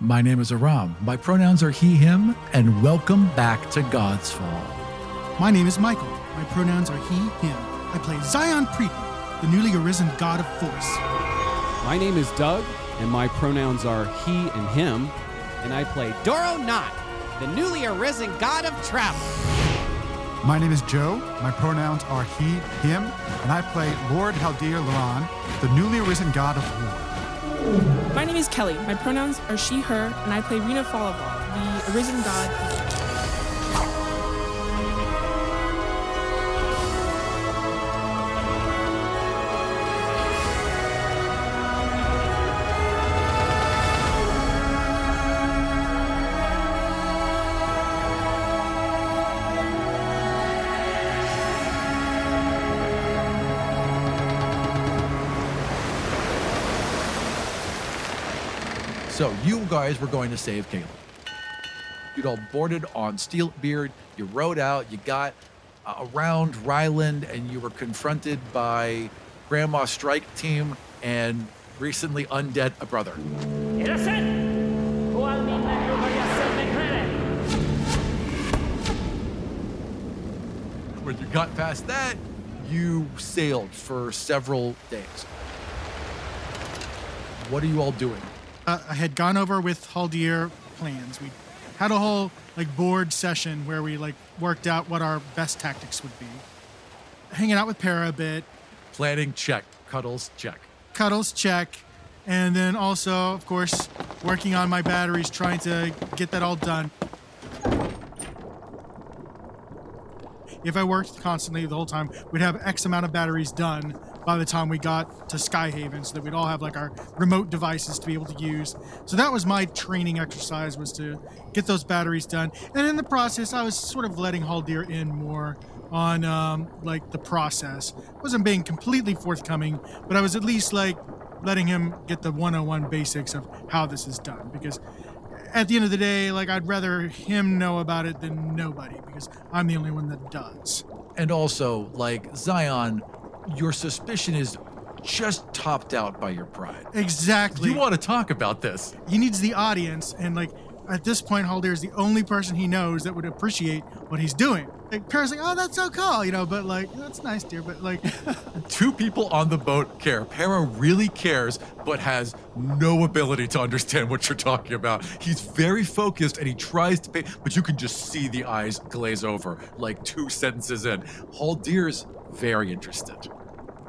My name is Aram. My pronouns are he, him, and welcome back to Godsfall. My name is Michael. My pronouns are he, him. I play Xion Preetman, the newly arisen god of force. My name is Doug, and my pronouns are he and him, and I play Dorro Knot, the newly arisen god of travel. My name is Joe. My pronouns are he, him, and I play Lord Haldir Loran, the newly arisen god of war. My name is Kelly. My pronouns are she, her, and I play Rina Falaval, the arisen god. So you guys were going to save Caleb. You'd all boarded on Steelbeard. You rode out. You got uh, around Ryland, and you were confronted by Grandma Strike Team and recently undead a brother. Innocent! When you got past that, you sailed for several days. What are you all doing? Uh, I had gone over with Haldir plans. We had a whole like board session where we like worked out what our best tactics would be. Hanging out with Para a bit, Planning check. Cuddles check. cuddles check, and then also, of course, working on my batteries, trying to get that all done. If I worked constantly the whole time, we'd have X amount of batteries done by the time we got to Skyhaven, so that we'd all have like our remote devices to be able to use. So that was my training exercise was to get those batteries done, and in the process, I was sort of letting Haldir in more on um, like the process. wasn't being completely forthcoming, but I was at least like letting him get the 101 basics of how this is done because at the end of the day like I'd rather him know about it than nobody because I'm the only one that does. And also, like Xion, your suspicion is just topped out by your pride. Exactly. You want to talk about this? he needs the audience and like at this point Haldir is the only person he knows that would appreciate what he's doing. Like Para's like, oh that's so cool, you know, but like that's nice dear, but like Two people on the boat care. Para really cares, but has no ability to understand what you're talking about. He's very focused and he tries to pay, but you can just see the eyes glaze over like two sentences in. Haldir's very interested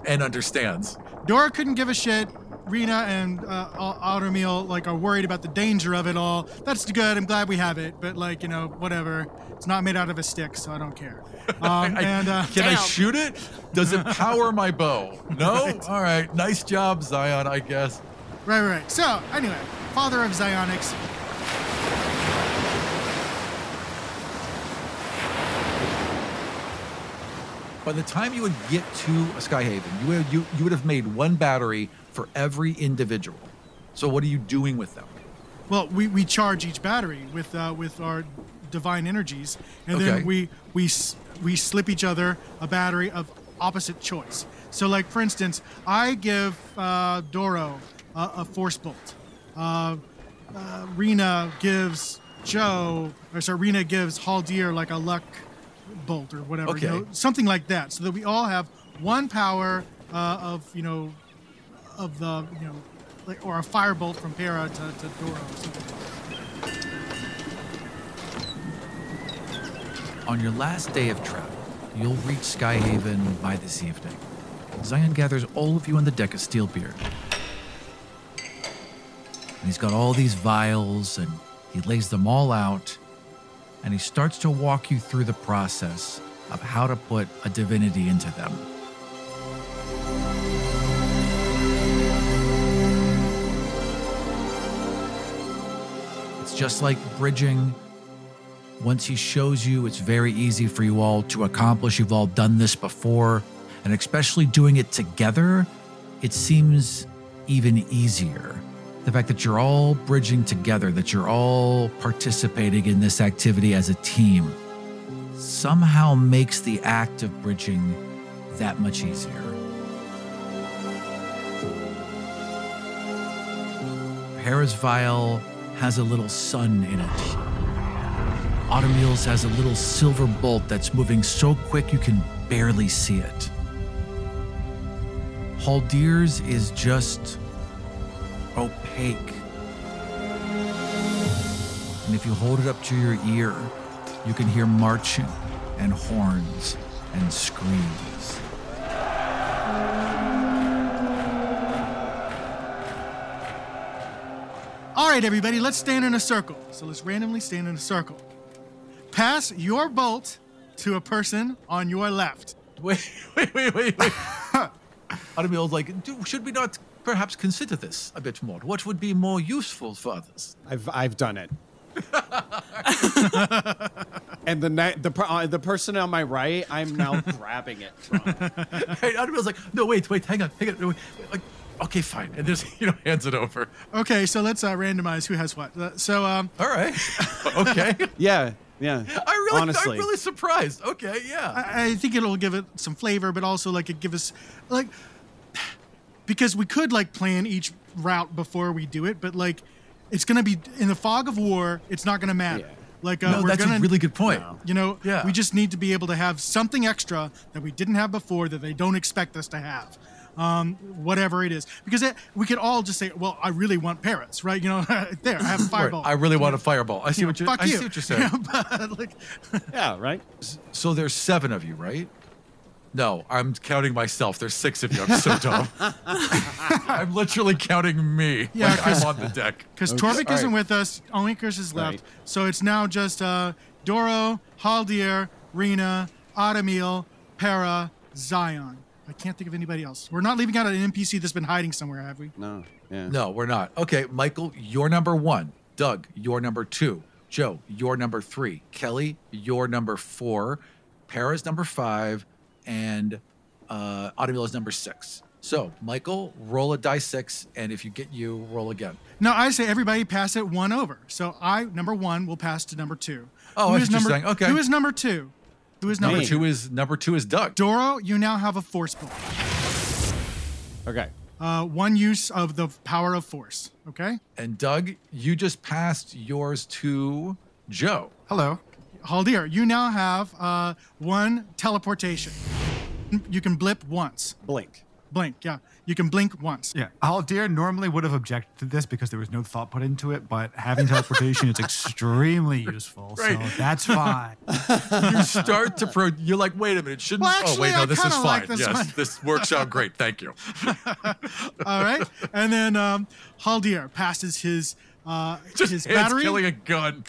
and understands. Dorro couldn't give a shit. Rina and uh, Automil like are worried about the danger of it all. That's good. I'm glad we have it, but like you know, whatever. It's not made out of a stick, so I don't care. Um, I- and uh, Can I shoot it? Does it power my bow? No? All right. Nice job, Xion, I guess. right, right, right. So anyway, father of Zionics. By the time you would get to a Skyhaven, you would, you, you would have made one battery for every individual. So what are you doing with them? Well, we, we charge each battery with uh, with our divine energies, and Okay. then we we we slip each other a battery of opposite choice. So, like for instance, I give uh, Dorro a, a force bolt. Uh, uh, Rina gives Joe, or sorry, Rina gives Haldir like a luck bolt or whatever, you know, something like that, so that we all have one power uh, of you know of the you know like or a firebolt from Para to, to Dorro. Or something. On your last day of travel, you'll reach Skyhaven by this evening. Xion gathers all of you on the deck of Steelbeard. And he's got all these vials and he lays them all out and he starts to walk you through the process of how to put a divinity into them. It's just like bridging once he shows you, it's very easy for you all to accomplish. You've all done this before, and especially doing it together, it seems even easier. The fact that you're all bridging together, that you're all participating in this activity as a team, somehow makes the act of bridging that much easier. Hera's vial has a little sun in it. Automeals has a little silver bolt that's moving so quick you can barely see it. Haldir's is just opaque. And if you hold it up to your ear, you can hear marching and horns and screams. All right, everybody, let's stand in a circle. So let's randomly stand in a circle. Pass your bolt to a person on your left. Wait, wait, wait, wait, wait. Automeal's like, should we not perhaps consider this a bit more? What would be more useful for others? I've I've done it. and the ne- the uh, the person on my right, I'm now grabbing it from. Hey, Automeal's like, no, wait, wait, hang on, hang on. Wait, wait, like, okay, fine. And just, you know, hands it over. Okay, so let's uh, randomize who has what. Uh, so, um, All right. okay. Yeah, yeah. I really, honestly, I'm really surprised. Okay, yeah. I, I think it'll give it some flavor, but also like it give us like because we could like plan each route before we do it, but like it's gonna be in the fog of war. It's not gonna matter. Yeah. Like uh, no, we're that's gonna, a really good point. You know, Yeah. we just need to be able to have something extra that we didn't have before that they don't expect us to have. Um, whatever it is, because it, we could all just say, "Well, I really want Para's, right? You know, there, I have a Right, fireball. I really want a fireball. I see You know, what you're. fuck I you. see what you're saying. but, like, yeah, right. So there's seven of you, right? No, I'm counting myself. There's six of you. I'm so dumb. I'm literally counting me. Yeah, like 'cause- I'm on the deck. Because Okay. Torvik All isn't right. with us, only Chris is left. Right. So it's now just uh, Dorro, Haldir, Rina, Adamil, Para, Xion. I can't think of anybody else. We're not leaving out an NPC that's been hiding somewhere, have we? No, yeah. No, we're not. Okay, Michael, you're number one. Doug, you're number two. Joe, you're number three. Kelly, you're number four. Paris, number five. And uh, Automil is number six. So, Michael, roll a die six, and if you get you, roll again. No, I say everybody pass it one over. So I, number one, will pass to number two. Oh, Who I is see what you're number, saying. Okay. Who is number two? Who is number Number two? two is number two is Doug. Dorro, you now have a force bolt. Okay. Uh, one use of the power of force. Okay? And Doug, you just passed yours to Joe. Hello. Haldir, you now have uh, one teleportation. You can blip once. Blink. Blink, yeah. You can blink once. Yeah, Aldir normally would have objected to this because there was no thought put into it, but having teleportation is extremely useful, Right. so that's fine. You start to pro. You're like, wait a minute, shouldn't? Well, oh wait, actually, no, I this is fine. like this yes, one. this works out great. Thank you. All right. and then um, Haldir passes his uh, Just his battery. killing a gun.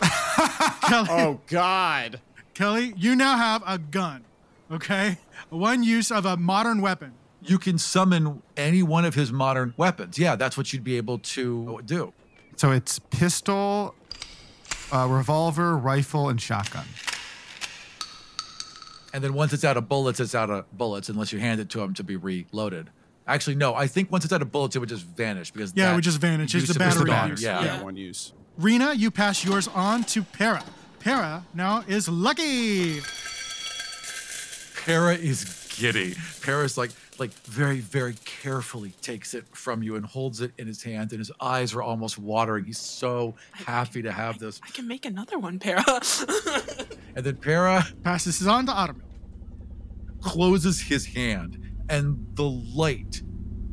Kelly, Oh God. Kelly, you now have a gun. Okay? One use of a modern weapon. You can summon any one of his modern weapons. Yeah, that's what you'd be able to do. So it's pistol, uh, revolver, rifle, and shotgun. And then once it's out of bullets, it's out of bullets unless you hand it to him to be reloaded. Actually, no. I think once it's out of bullets, it would just vanish because Yeah, it would just vanish. It's the battery gone. Yeah. Yeah, one use. Rina, you pass yours on to Para. Para now is lucky. Para is giddy. Para's like like very very carefully takes it from you and holds it in his hand, and his eyes are almost watering. He's so happy to have this. I can make another one, Para. And then Para Passes this on to Autumn. closes his hand, and the light,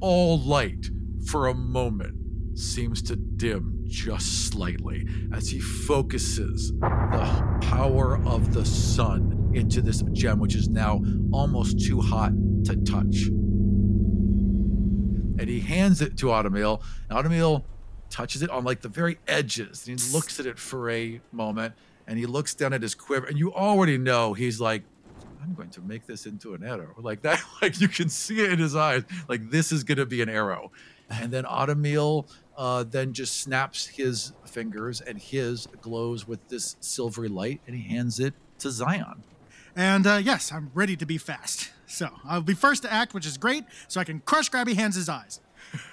all light, for a moment seems to dim just slightly as he focuses the power of the sun into this gem, which is now almost too hot to touch. And he hands it to Automil. And Automil touches it on like the very edges. And he looks at it for a moment and he looks down at his quiver. And you already know he's like, I'm going to make this into an arrow. Like that, like you can see it in his eyes. Like this is going to be an arrow. And then Automil uh, then just snaps his fingers and his glows with this silvery light and he hands it to Xion. And uh, yes, I'm ready to be fast. So I'll be first to act, which is great, so I can crush Grabby Hands' eyes.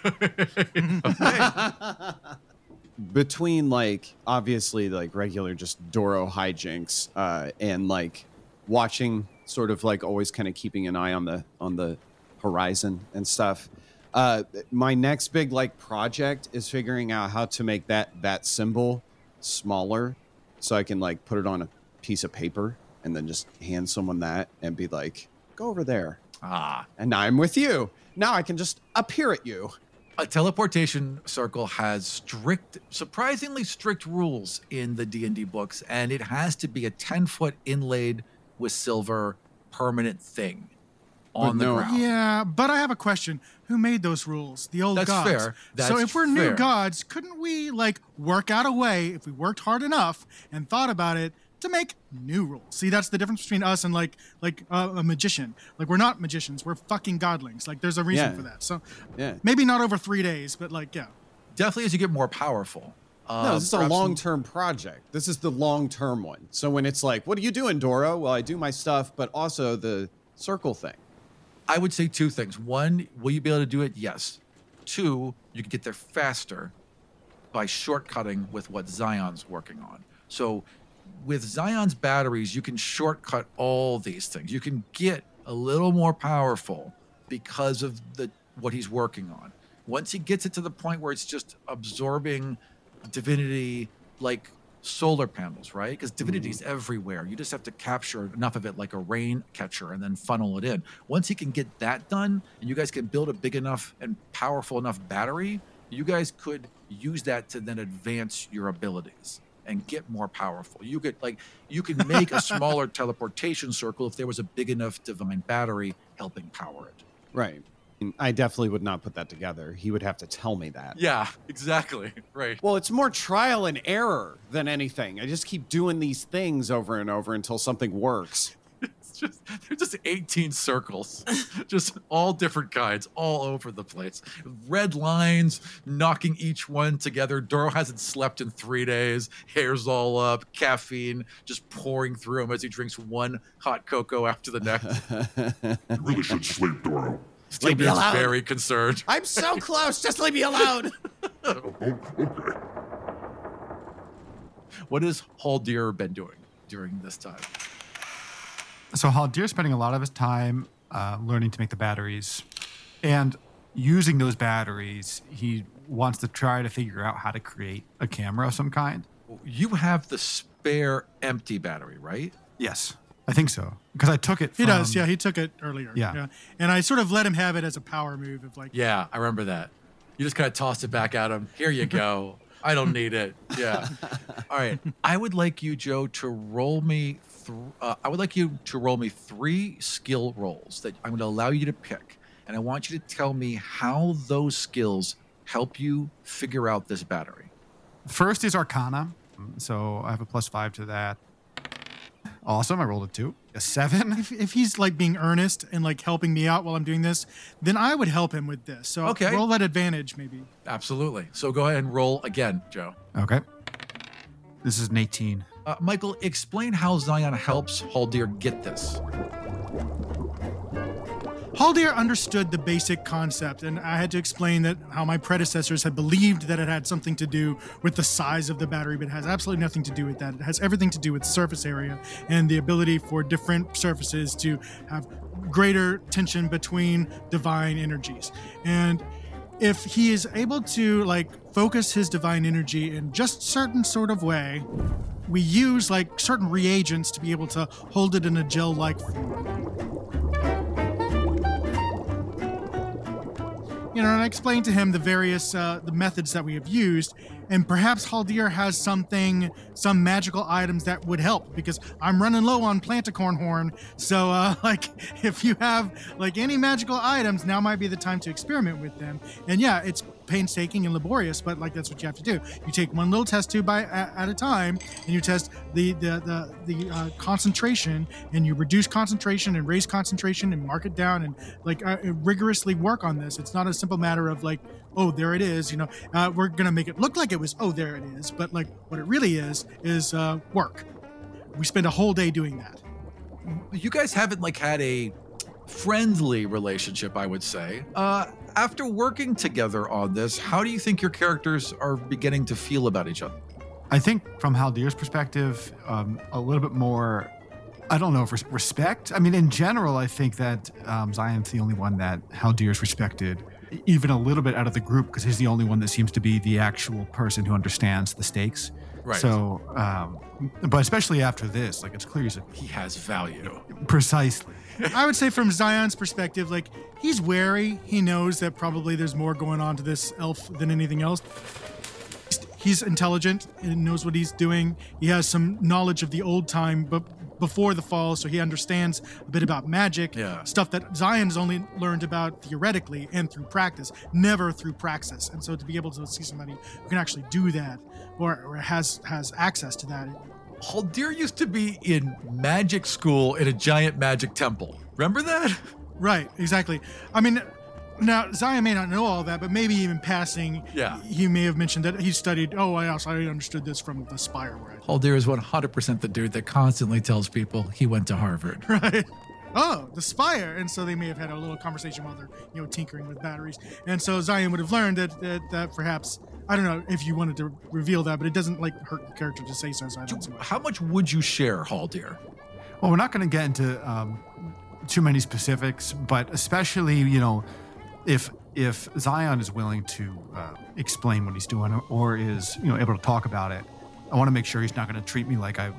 between like obviously like regular just Dorro hijinks uh, and like watching sort of like always kind of keeping an eye on the on the horizon and stuff. Uh, my next big like project is figuring out how to make that that symbol smaller so I can like put it on a piece of paper and then just hand someone that and be like, go over there. Ah, And now I'm with you. Now I can just appear at you. a teleportation circle has strict surprisingly strict rules in the d&d books and it has to be a 10 foot inlaid with silver permanent thing on the no- ground Yeah, but I have a question. Who made those rules? The old That's gods. fair. so if we're new gods, couldn't we like work out a way if we worked hard enough and thought about it to make new rules? See, that's the difference between us and like like uh, a magician. Like we're not magicians. We're fucking godlings. Like there's a reason Yeah. for that. So Yeah. maybe not over three days, but like yeah. definitely as you get more powerful uh, No, this is a long term project. This is the long term one. So when it's like, what are you doing, Dorro? Well, I do my stuff, but also the circle thing. I would say two things. One, will you be able to do it? Yes. Two, you can get there faster by shortcutting with what Xion's working on. So with Xion's batteries, you can shortcut all these things. You can get a little more powerful because of the what he's working on. Once he gets it to the point where it's just absorbing divinity like solar panels, right? Because divinity's mm-hmm. everywhere. You just have to capture enough of it like a rain catcher and then funnel it in. Once he can get that done and you guys can build a big enough and powerful enough battery, you guys could use that to then advance your abilities and get more powerful. You could like you could make a smaller teleportation circle if there was a big enough divine battery helping power it. Right. I definitely would not put that together. He would have to tell me that. Yeah, exactly. Right. Well, it's more trial and error than anything. I just keep doing these things over and over until something works. It's just they're just 18 circles, just all different kinds, all over the place. Red lines knocking each one together. Dorro hasn't slept in three days. Hair's all up. Caffeine just pouring through him as he drinks one hot cocoa after the next. You really should sleep, Dorro. Steelbeard's alone. very concerned. I'm so close. Just leave me alone. What has Haldir been doing during this time? So Haldir's spending a lot of his time uh, learning to make the batteries, and using those batteries, he wants to try to figure out how to create a camera of some kind. You have the spare empty battery, right? Yes, I think so because I took it. He does, yeah. He took it earlier. Yeah. And I sort of let him have it as a power move of like, Yeah, I remember that. You just kind of tossed it back at him. Here you go. I don't need it. Yeah. All right. I would like you, Joe, to roll me. Th- uh, I would like you to roll me three skill rolls that I'm going to allow you to pick, and I want you to tell me how those skills help you figure out this battery. First is Arcana, so I have a plus five to that. Awesome, I rolled a two, a seven. if, if he's like being earnest and like helping me out while I'm doing this, then I would help him with this. So Okay. roll that advantage maybe. Absolutely. So go ahead and roll again, Joe. Okay, this is an eighteen. Uh, Michael, explain how Xion helps Haldir get this. Haldir understood the basic concept, and I had to explain that how my predecessors had believed that it had something to do with the size of the battery, but it has absolutely nothing to do with that. It has everything to do with surface area and the ability for different surfaces to have greater tension between divine energies. And if he is able to like focus his divine energy in just certain sort of way, we use like certain reagents to be able to hold it in a gel-like form. You know, and I explained to him the various uh, the methods that we have used, and perhaps Haldir has something, some magical items that would help because I'm running low on planticorn horn. So, uh, like, if you have like any magical items, now might be the time to experiment with them. And yeah, it's painstaking and laborious, but like that's what you have to do. You take one little test tube by at, at a time, and you test the the the, the uh, concentration, and you reduce concentration and raise concentration and mark it down, and like uh, rigorously work on this. It's not a simple matter of like, oh, there it is. You know, uh, we're gonna make it look like it was, oh, there it is, but like what it really is is uh, work. We spend a whole day doing that. you guys haven't like had a friendly relationship, I would say. Uh, after working together on this, how do you think your characters are beginning to feel about each other? I think from Haldir's perspective, um, a little bit more. I don't know res- respect. I mean, in general, I think that um, Xion's the only one that Haldir's respected, even a little bit out of the group, because he's the only one that seems to be the actual person who understands the stakes. Right. So, um, but especially after this, like it's clear he's a, He has value. precisely. I would say from Xion's perspective, like he's wary. He knows that probably there's more going on to this elf than anything else. He's intelligent and knows what he's doing. He has some knowledge of the old time, but before the fall, so he understands a bit about magic. Yeah. Stuff that Xion has only learned about theoretically and through practice, never through praxis. And so to be able to see somebody who can actually do that or, or has has access to that, Haldir used to be in magic school in a giant magic temple. Remember that? Right, exactly. I mean, now Xion may not know all that, but maybe even passing, Yeah. he may have mentioned that he studied. Oh, I also I understood this from the Spire? Haldir is 100% the dude that constantly tells people he went to Harvard. Right. Oh, the Spire, and so they may have had a little conversation while they're you know tinkering with batteries, and so Xion would have learned that that, that perhaps I don't know if you wanted to reveal that, but it doesn't like hurt the character to say so. So I don't see. How much would you share, Haldir? Well, we're not going to get into um, too many specifics, but especially, you know, if if Xion is willing to uh, explain what he's doing or is you know able to talk about it, I want to make sure he's not going to treat me like I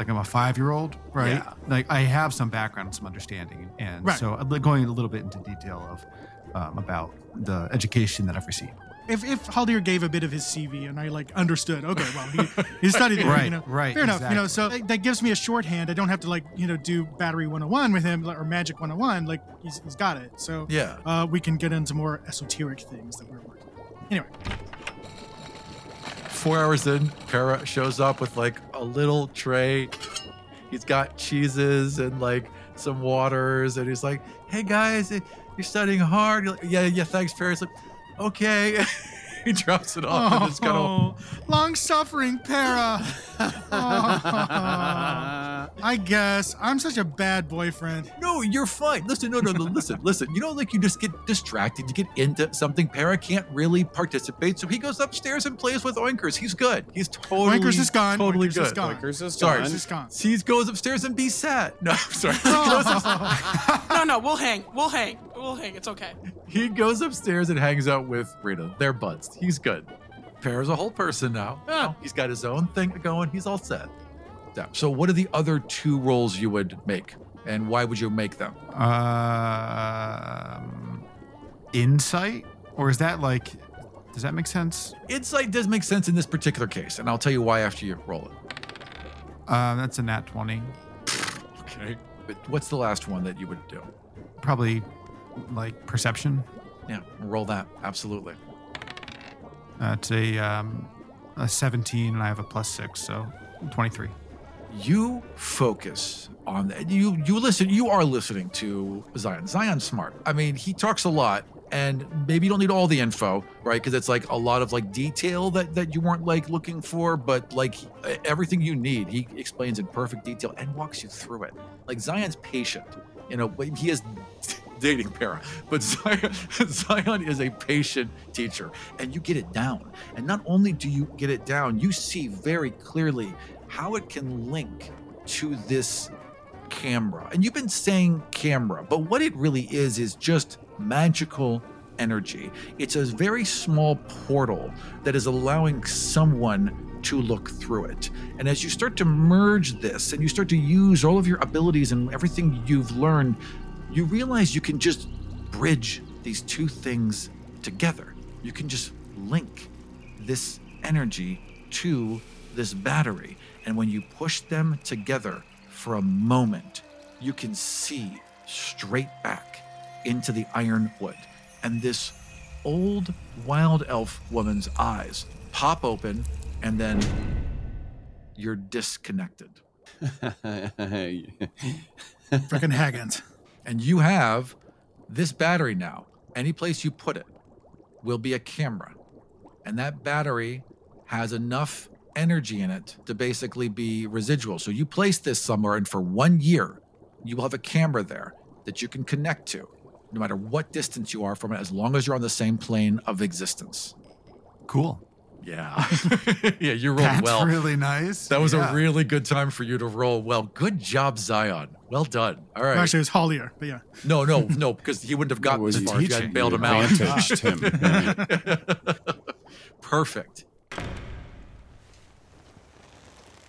like I'm a five year old, right? Yeah. Like I have some background, and some understanding, and Right. so going a little bit into detail of um, about the education that I've received. If if Haldir gave a bit of his CV and I like understood, okay, well he, he studied it, you Right, know, right, fair enough, you know. So that, that gives me a shorthand. I don't have to like you know do battery 101 with him or magic 101. Like he's, he's got it. So Yeah. uh, we can get into more esoteric things that we're working. on. Anyway, Four hours in, Para shows up with like a little tray. He's got cheeses and like some waters, and he's like, "Hey guys, you're studying hard." Like, yeah, yeah, thanks, Para. Like, "Okay." he drops it off and just kind of. Oh, long suffering para. Oh, I guess I'm such a bad boyfriend. No, you're fine. Listen, no, no, no. Listen, listen. You know, like you just get distracted. You get into something. Para can't really participate, so he goes upstairs and plays with Oinkers. He's good. He's totally. Oinkers is gone. Totally Oinkers good. is gone. Oinkers is Sorry, gone. He's gone. He goes upstairs and be sad. No, I'm sorry. He goes, No, no, we'll hang. We'll hang. We'll hang. It's okay. he goes upstairs and hangs out with Rita. They're buds. He's good. Para's a whole person now. Yeah, he's got his own thing going. He's all set. Yeah. So, what are the other two roles you would make, and why would you make them? Um, insight, or is that like? Does that make sense? Insight does make sense in this particular case, and I'll tell you why after you roll it. Uh, that's a nat twenty. Okay. But what's the last one that you would do? Probably like perception. Yeah, roll that. Absolutely. That's a um, a seventeen, and I have a plus six, so twenty-three. You focus on that. You you listen. You are listening to Xion. Xion's smart. I mean, he talks a lot, and maybe you don't need all the info, right? Because it's like a lot of like detail that that you weren't like looking for, but like everything you need, he explains in perfect detail and walks you through it. Like Xion's patient. You know, he is dating para, but Xion, Xion is a patient teacher, and you get it down. And not only do you get it down, you see very clearly how it can link to this camera. And you've been saying camera, but what it really is is just magical energy. It's a very small portal that is allowing someone to look through it. And as you start to merge this and you start to use all of your abilities and everything you've learned, you realize you can just bridge these two things together. You can just link this energy to this battery. And when you push them together for a moment, you can see straight back into the iron wood. And this old wild elf woman's eyes pop open, and then you're disconnected. Freaking Haggins. And you have this battery now. Any place you put it will be a camera. And that battery has enough energy in it to basically be residual. So you place this somewhere, and for one year, you will have a camera there that you can connect to, no matter what distance you are from it, as long as you're on the same plane of existence. Cool. Yeah. yeah, you rolled well. That's well. really nice. That was Yeah. a really good time for you to roll well. Good job, Xion. Well done. All right. Well, actually, it was Hollier, but yeah. no, no, no, because he wouldn't have gotten was this he far if you hadn't bailed him out. advantaged him. Perfect.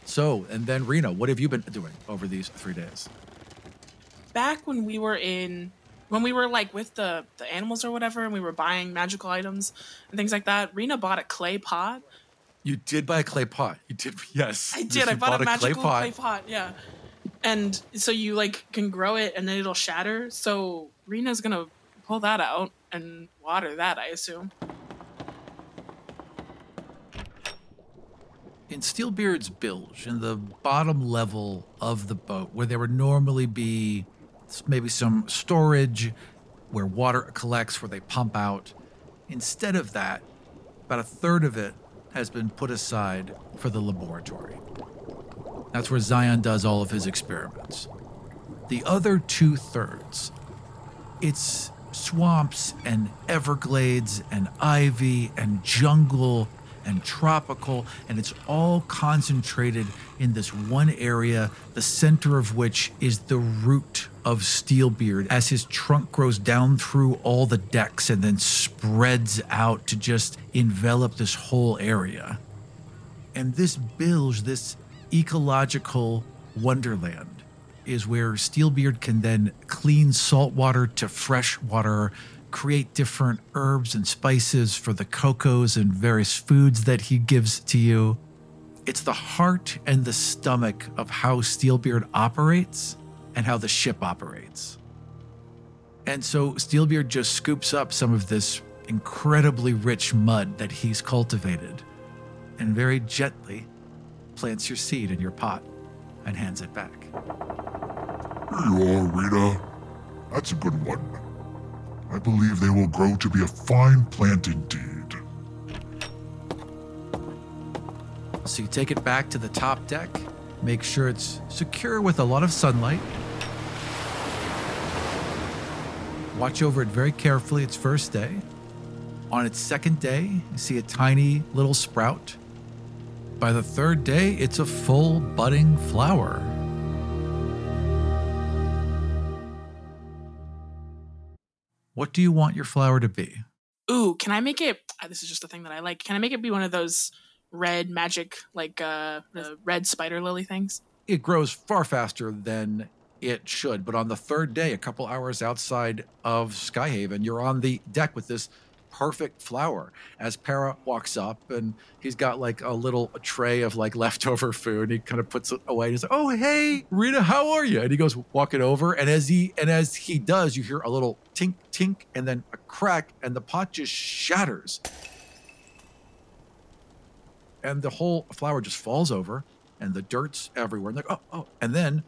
So, and then Rina, what have you been doing over these three days? Back when we were in, when we were like with the the animals or whatever, and we were buying magical items and things like that. Rina bought a clay pot. You did buy a clay pot. You did, yes. I You did. I bought, bought a clay magical clay pot. Yeah. And so you like can grow it and then it'll shatter. So Rina's gonna pull that out and water that, I assume. in Steelbeard's bilge, in the bottom level of the boat, where there would normally be s- maybe some storage where water collects, where they pump out, instead of that, about a third of it has been put aside for the laboratory. That's where Xion does all of his experiments. The other two thirds, it's swamps and everglades and ivy and jungle and tropical, and it's all concentrated in this one area, the center of which is the root of Steelbeard as his trunk grows down through all the decks and then spreads out to just envelop this whole area. And this bilge, this ecological wonderland, is where Steelbeard can then clean salt water to fresh water, create different herbs and spices for the cocos and various foods that he gives to you. It's the heart and the stomach of how Steelbeard operates and how the ship operates. And so Steelbeard just scoops up some of this incredibly rich mud that he's cultivated and very gently plants your seed in your pot and hands it back. Here you are, Rita. That's a good one. I believe they will grow to be a fine plant indeed. So you take it back to the top deck, make sure it's secure with a lot of sunlight. Watch over it very carefully its first day. On its second day, you see a tiny little sprout. By the third day, it's a full budding flower. What do you want your flower to be? Ooh, can I make it? This is just a thing that I like. Can I make it be one of those red magic, like uh, the red spider lily things? it grows far faster than it should. But on the third day, a couple hours outside of Skyhaven, you're on the deck with this perfect flower. As Para walks up and he's got like a little tray of like leftover food, and he kind of puts it away. And he's like, "Oh, hey, Rita, how are you?" And he goes walking over, and as he and as he does, you hear a little tink tink, and then a crack, and the pot just shatters. And the whole flower just falls over, and the dirt's everywhere. And like, oh, oh. And then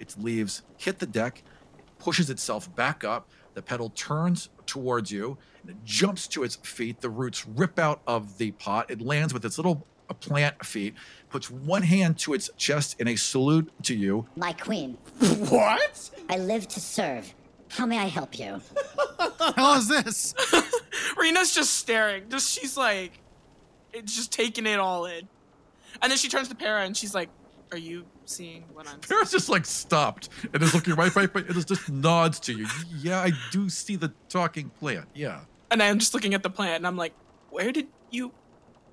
its leaves hit the deck, pushes itself back up. The petal turns towards you, and it jumps to its feet. The roots rip out of the pot. It lands with its little uh, plant feet, puts one hand to its chest in a salute to you. My queen, what? I live to serve. How may I help you? hell is this? Rina's just staring. Just she's like, it's just taking it all in. And then she turns to Para and she's like, "Are you seeing what I'm?" Para's just like stopped and is looking right, right, right, and it just nods to you. Yeah, I do see the talking plant. Yeah. And I'm just looking at the plant and I'm like, "Where did you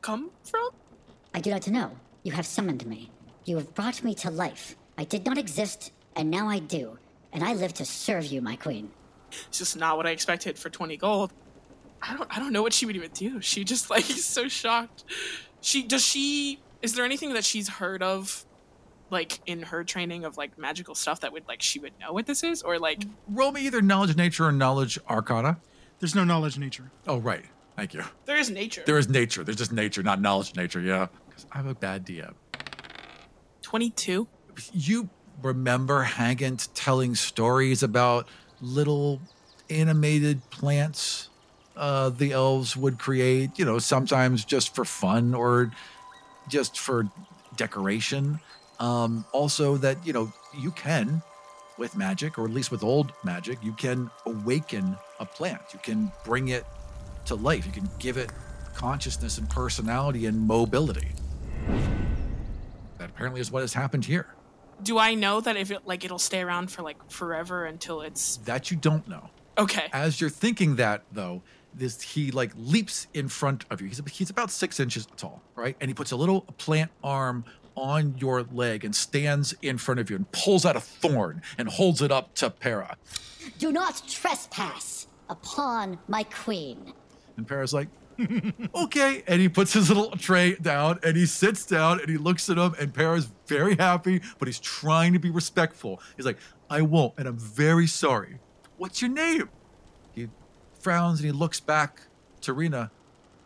come from?" I do not know. You have summoned me. You have brought me to life. I did not exist, and now I do. And I live to serve you, my queen. It's just not what I expected for 20 gold. I don't I don't know what she would even do. She just like is so shocked. She does she is there anything that she's heard of like in her training of like magical stuff that would like she would know what this is or like Roll me either knowledge nature or knowledge arcana. There's no knowledge nature. Oh, right. Thank you. There is nature. There is nature. There's just nature, not knowledge nature. Yeah. 'Cause I'm a bad DM. 22. You remember Hagant telling stories about little animated plants uh, the elves would create, you know, sometimes just for fun or just for decoration. Um, also, that, you know, you can, with magic, or at least with old magic, you can awaken a plant. You can bring it to life. You can give it consciousness and personality and mobility. That apparently is what has happened here. Do I know that if it like it'll stay around for like forever until it's That you don't know. okay? As you're thinking that, though, this he like leaps in front of you. He's he's about six inches tall, right? And he puts a little plant arm on your leg and stands in front of you and pulls out a thorn and holds it up to Para. Do not trespass upon my queen. And Para's like, okay. And he puts his little tray down and he sits down and he looks at him. And Para's very happy, but he's trying to be respectful. He's like, I won't. And I'm very sorry. What's your name? He frowns and he looks back to Rina.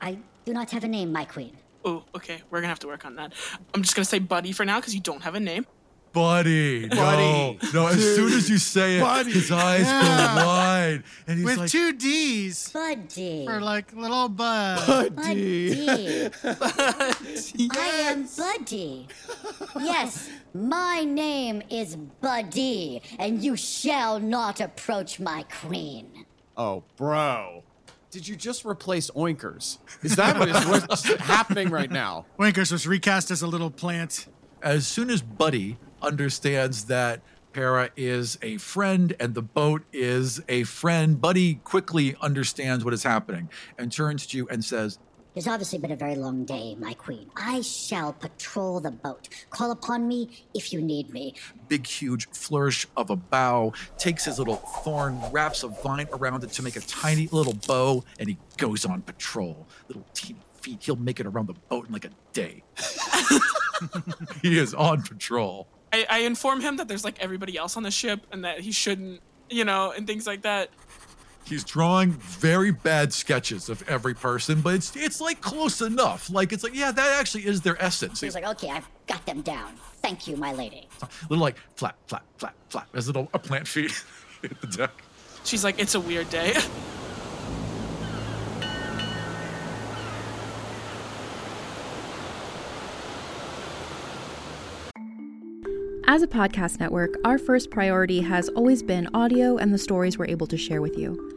I do not have a name, my queen. Oh, okay. We're gonna have to work on that. I'm just gonna say Buddy for now because you don't have a name. Buddy. Buddy. No, no. As soon as you say it, Buddy. his eyes Yeah. go wide. And he's With like, two D's Buddy. for like little bud. Buddy. I am Buddy. Yes, my name is Buddy, and you shall not approach my queen. Oh, bro. Did you just replace Oinkers? Is that what is what's happening right now? Oinkers was recast as a little plant. as soon as Buddy understands that Para is a friend and the boat is a friend, Buddy quickly understands what is happening and turns to you and says, It's obviously been a very long day, my queen. I shall patrol the boat. Call upon me if you need me. big, huge flourish of a bow, takes his little thorn, wraps a vine around it to make a tiny little bow, and he goes on patrol. Little teeny feet, he'll make it around the boat in like a day. he is on patrol. I, I inform him that there's like everybody else on the ship and that he shouldn't, you know, and things like that. He's drawing very bad sketches of every person, but it's it's like close enough. Like it's like, yeah, that actually is their essence. He's like, okay, I've got them down. Thank you, my lady. little like flap, flap, flap, flap, as little a plant feet hit the deck. She's like, it's a weird day. As a podcast network, our first priority has always been audio and the stories we're able to share with you.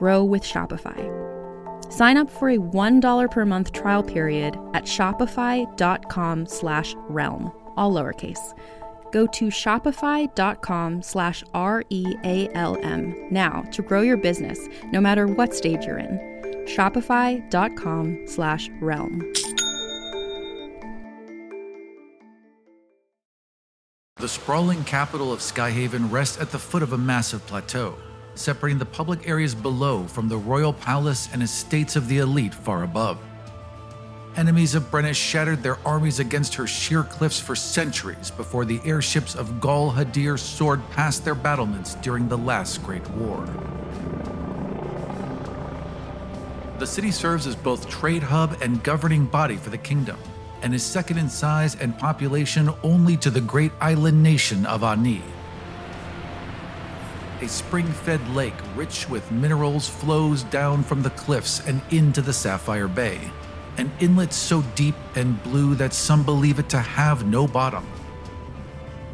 grow with Shopify. Sign up for a $1 per month trial period at shopify.com slash realm, all lowercase. Go to shopify.com slash R-E-A-L-M now to grow your business, no matter what stage you're in. Shopify.com slash realm. The sprawling capital of Skyhaven rests at the foot of a massive plateau, separating the public areas below from the royal palace and estates of the elite far above. Enemies of Brennish shattered their armies against her sheer cliffs for centuries before the airships of Gul Hadir soared past their battlements during the last Great War. The city serves as both trade hub and governing body for the kingdom, and is second in size and population only to the great island nation of Ani. A spring fed lake rich with minerals flows down from the cliffs and into the Sapphire Bay, an inlet so deep and blue that some believe it to have no bottom.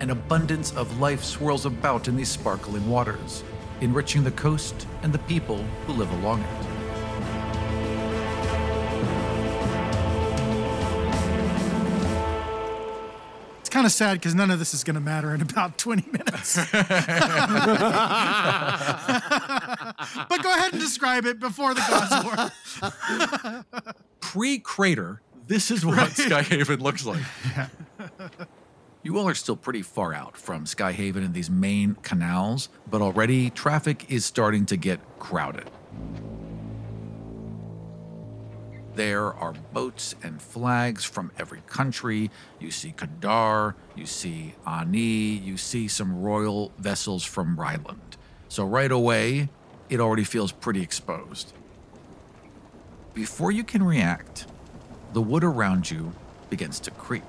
An abundance of life swirls about in these sparkling waters, enriching the coast and the people who live along it. Kind of sad because none of this is going to matter in about 20 minutes. but go ahead and describe it before the gods war. Pre crater, this is what Skyhaven looks like. Yeah. You all are still pretty far out from Skyhaven and these main canals, but already traffic is starting to get crowded. There are boats and flags from every country. You see Kadar, you see Ani, you see some royal vessels from Ryland. So right away, it already feels pretty exposed. Before you can react, the wood around you begins to creak.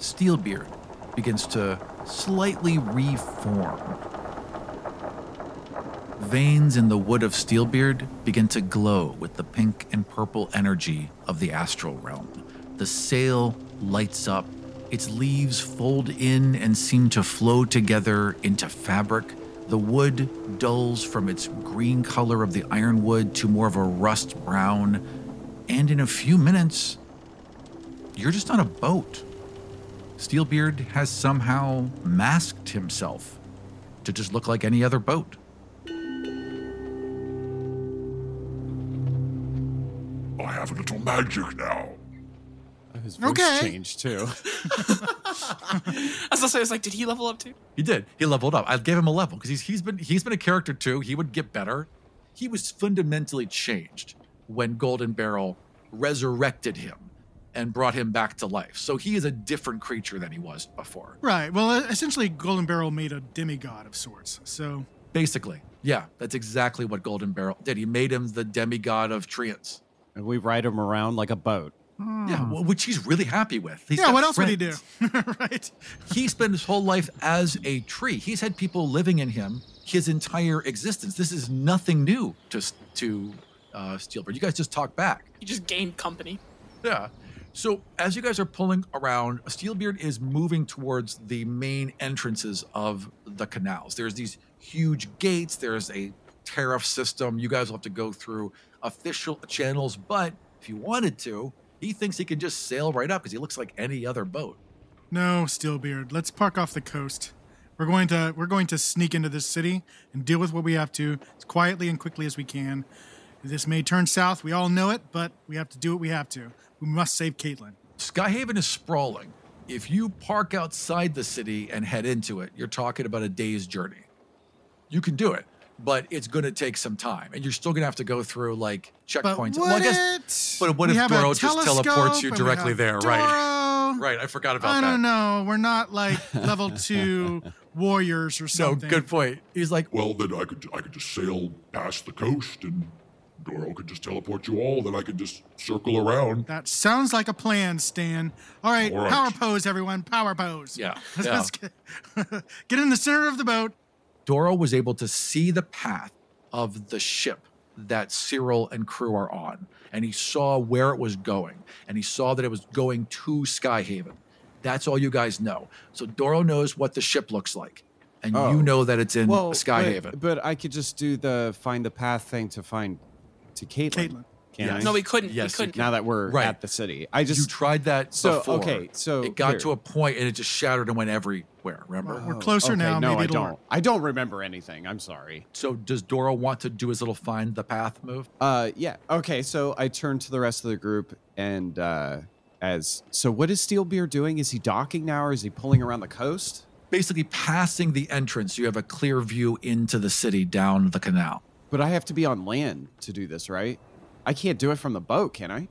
Steelbeard begins to slightly reform. Veins in the wood of Steelbeard begin to glow with the pink and purple energy of the astral realm. The sail lights up, its leaves fold in and seem to flow together into fabric. The wood dulls from its green color of the ironwood to more of a rust brown, and in a few minutes, you're just on a boat. Steelbeard has somehow masked himself to just look like any other boat. Have a little magic now. Oh, his voice Okay. changed too. As I say, I was like, did he level up too? He did. He leveled up. I gave him a level because he's he's been he's been a character too. He would get better. He was fundamentally changed when Golden Barrel resurrected him and brought him back to life. So he is a different creature than he was before. right. Well, essentially, Golden Barrel made a demigod of sorts. So Basically, yeah, that's exactly what Golden Barrel did. He made him the demigod of Treants. And we ride him around like a boat. Yeah, well, which he's really happy with. He's yeah, what else would he do? right. he spent his whole life as a tree. He's had people living in him his entire existence. This is nothing new to to uh, Steelbeard. You guys just talk back. He just gained company. Yeah. So as you guys are pulling around, Steelbeard is moving towards the main entrances of the canals. There's these huge gates. There's a tariff system. You guys will have to go through official channels, but if you wanted to, he thinks he can just sail right up because he looks like any other boat. No, Steelbeard. Let's park off the coast. We're going to we're going to sneak into this city and deal with what we have to as quietly and quickly as we can. This may turn south. We all know it, but we have to do what we have to. We must save Caitlin. Skyhaven is sprawling. If you park outside the city and head into it, you're talking about a day's journey. You can do it, but it's going to take some time, and you're still going to have to go through like But checkpoints. would well, I guess. it? But what We if Dorro just teleports you directly have there? Right. Dorro. Right. I forgot about I that. don't know. We're not like level two warriors or No, something. good point. He's like, Well, then I could I could just sail past the coast and Dorro could just teleport you all. Then I could just circle around. That sounds like a plan, Stan. All right, All right. power pose, everyone. Power pose. Yeah, yeah. let's get, get in the center of the boat. Dorro was able to see the path of the ship that Cyril and crew are on, and he saw where it was going, and he saw that it was going to Skyhaven. That's all you guys know. So Dorro knows what the ship looks like, and Oh. you know that it's in well, Skyhaven. But, but I could just do the find the path thing to find to Caitlin. Caitlin. Can I? No, we couldn't. Yes, we couldn't. now that we're Right. at the city, I you just tried that so before. okay. So it got here. to a point and it just shattered and went everywhere. Remember? We're closer okay, now. No, Maybe I don't. work. I don't remember anything. I'm sorry. So does Dorro want to do his little find the path move? Uh, yeah. Okay. So I turn to the rest of the group and uh, as so, what is Steelbeard doing? Is he docking now, or is he pulling around the coast? Basically, passing the entrance, you have a clear view into the city down the canal. But I have to be on land to do this, right? I can't do it from the boat, can I?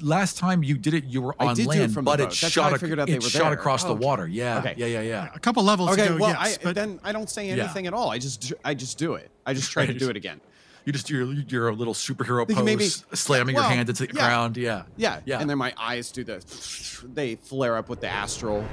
Last time you did it, you were I on did do it land, from the but it boat. That's how shot. I ac- figured out it were shot there. across the Okay. water. Yeah, Okay. yeah, yeah, yeah. A couple levels Okay. ago, well, yes, I, but then I don't say Yeah. anything at all. I just I just do it. I just try to do it again. You just do your, your little superhero They pose, can maybe- slamming well, your hand into the yeah. ground. Yeah. Yeah, Yeah. And then my eyes do the, they flare up with the astral.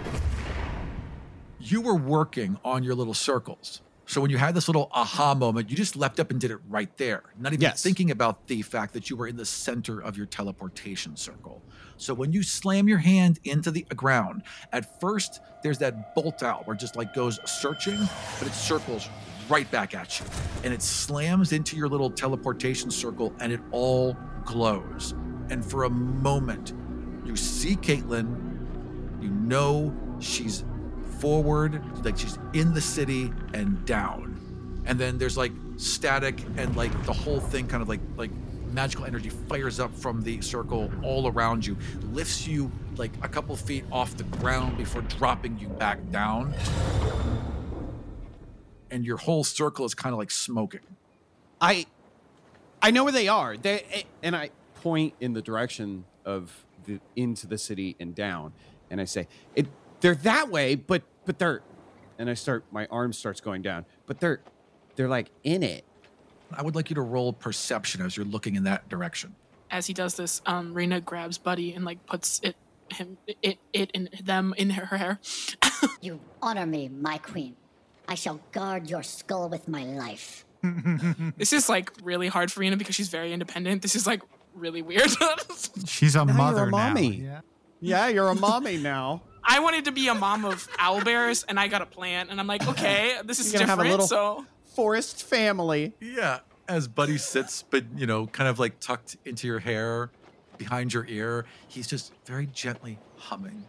You were working on your little circles. So when you had this little aha moment, you just leapt up and did it right there, not even Yes. thinking about the fact that you were in the center of your teleportation circle. So when you slam your hand into the ground, at first there's that bolt out where it just like goes searching, but it circles right back at you. And it slams into your little teleportation circle and it all glows. And for a moment, you see Caitlin, you know she's forward, like she's in the city and down. And then there's like static and like the whole thing kind of like like magical energy fires up from the circle all around you, lifts you like a couple feet off the ground before dropping you back down. And your whole circle is kind of like smoking. I, I know where they are. They eh, and I point in the direction of the into the city and down, and I say, "It, they're that way, but but they're," and I start my arm starts going down, but they're, they're like in it. I would like you to roll perception as you're looking in that direction. As he does this, um, Rina grabs Buddy and like puts it him it it in them in her, her hair. You honor me, my queen. I shall guard your skull with my life. this is like really hard for Rina because she's very independent. This is like really weird. She's a Now mother you're a now. mommy. Yeah. Yeah, you're a mommy now. I wanted to be a mom of owl bears, and I got a plant, and I'm like, okay, this is You're gonna have different. a little so forest family. Yeah, as Buddy sits, but you know, kind of like tucked into your hair, behind your ear, he's just very gently humming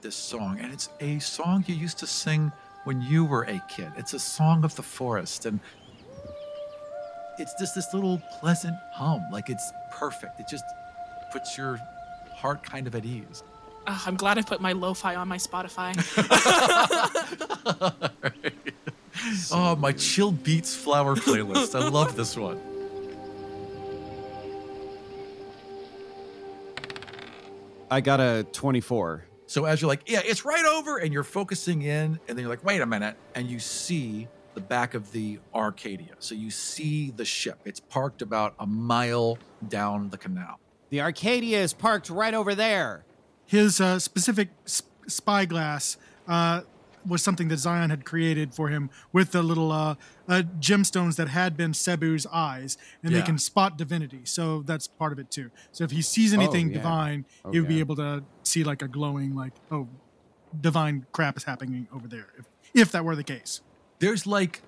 this song. And it's a song you used to sing when you were a kid. It's a song of the forest. And it's just this little pleasant hum. Like it's perfect. It just puts your heart kind of at ease. Uh, I'm glad I put my lo-fi on my Spotify. oh, my chill beats flower playlist. I love this one. I got a 24. So as you're like, yeah, it's right over, and you're focusing in, and then you're like, wait a minute, and you see the back of the Arcadia. So you see the ship. It's parked about a mile down the canal. The Arcadia is parked right over there. His uh, specific sp- spyglass uh, was something that Xion had created for him with the little uh, uh, gemstones that had been Cebu's eyes, and Yeah. they can spot divinity. So that's part of it too. So if he sees anything yeah. divine, Oh, he would be able to see like a glowing, like oh, divine crap is happening over there. If if that were the case. There's like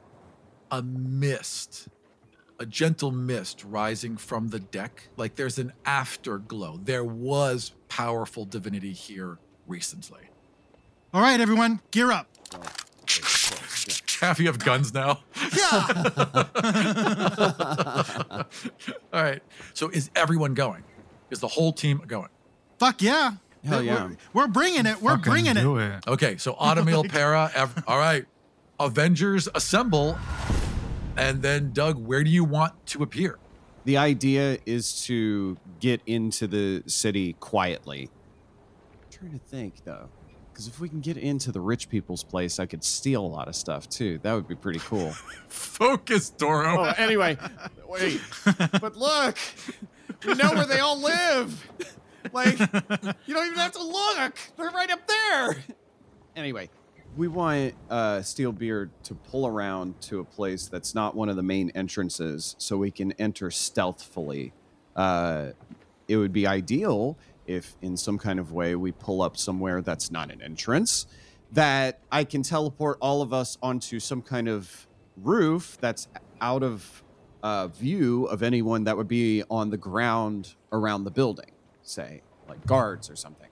a mist, a gentle mist rising from the deck. Like there's an afterglow. There was powerful divinity here recently. All right, everyone, gear up. Half of you have guns now. Yeah. All right. So is everyone going? Is the whole team going? Fuck yeah. Hell We're- yeah. We're, bringing it. We're Fucking bringing it. it. Okay, so Automil Para. Ev- all right, Avengers assemble, and then Doug, where do you want to appear? The idea is to get into the city quietly. I'm trying to think though, because if we can get into the rich people's place, I could steal a lot of stuff too. That would be pretty cool. Focus, Dorro. oh, anyway, wait. But look, we know where they all live. Like, you don't even have to look. They're right up there. Anyway, we want uh, Steelbeard to pull around to a place that's not one of the main entrances so we can enter stealthfully. Uh, it would be ideal if, in some kind of way, we pull up somewhere that's not an entrance, that I can teleport all of us onto some kind of roof that's out of uh, view of anyone that would be on the ground around the building, say, like guards or something.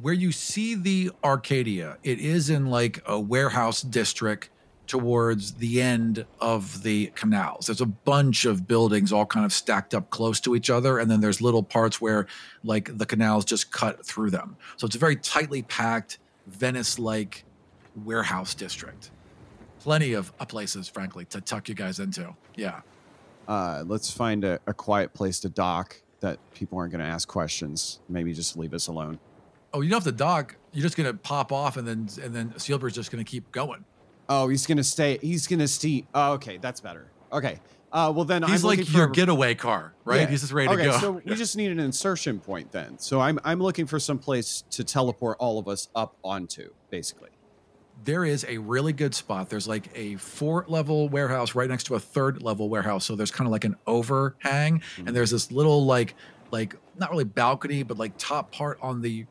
Where you see the Arcadia, it is in like a warehouse district towards the end of the canals. There's a bunch of buildings all kind of stacked up close to each other, and then there's little parts where like the canals just cut through them. So it's a very tightly packed, Venice-like warehouse district. Plenty of uh, places, frankly, to tuck you guys into. Yeah. Uh, let's find a, a quiet place to dock that people aren't going to ask questions. Maybe just leave us alone. Oh, you don't have to dock. You're just gonna pop off, and then and then Steelbeard's just gonna keep going. Oh, he's going to stay. He's going to stay. Oh, okay, that's better. Okay. Uh, well then He's I'm like your getaway car, right? Yeah. He's just ready okay, to go. So we just need an insertion point then. So I'm I'm looking for some place to teleport all of us up onto, basically. there is a really good spot. There's like a four level warehouse right next to a third level warehouse. So there's kind of like an overhang, Mm-hmm. and there's this little like like not really balcony, but like top part on the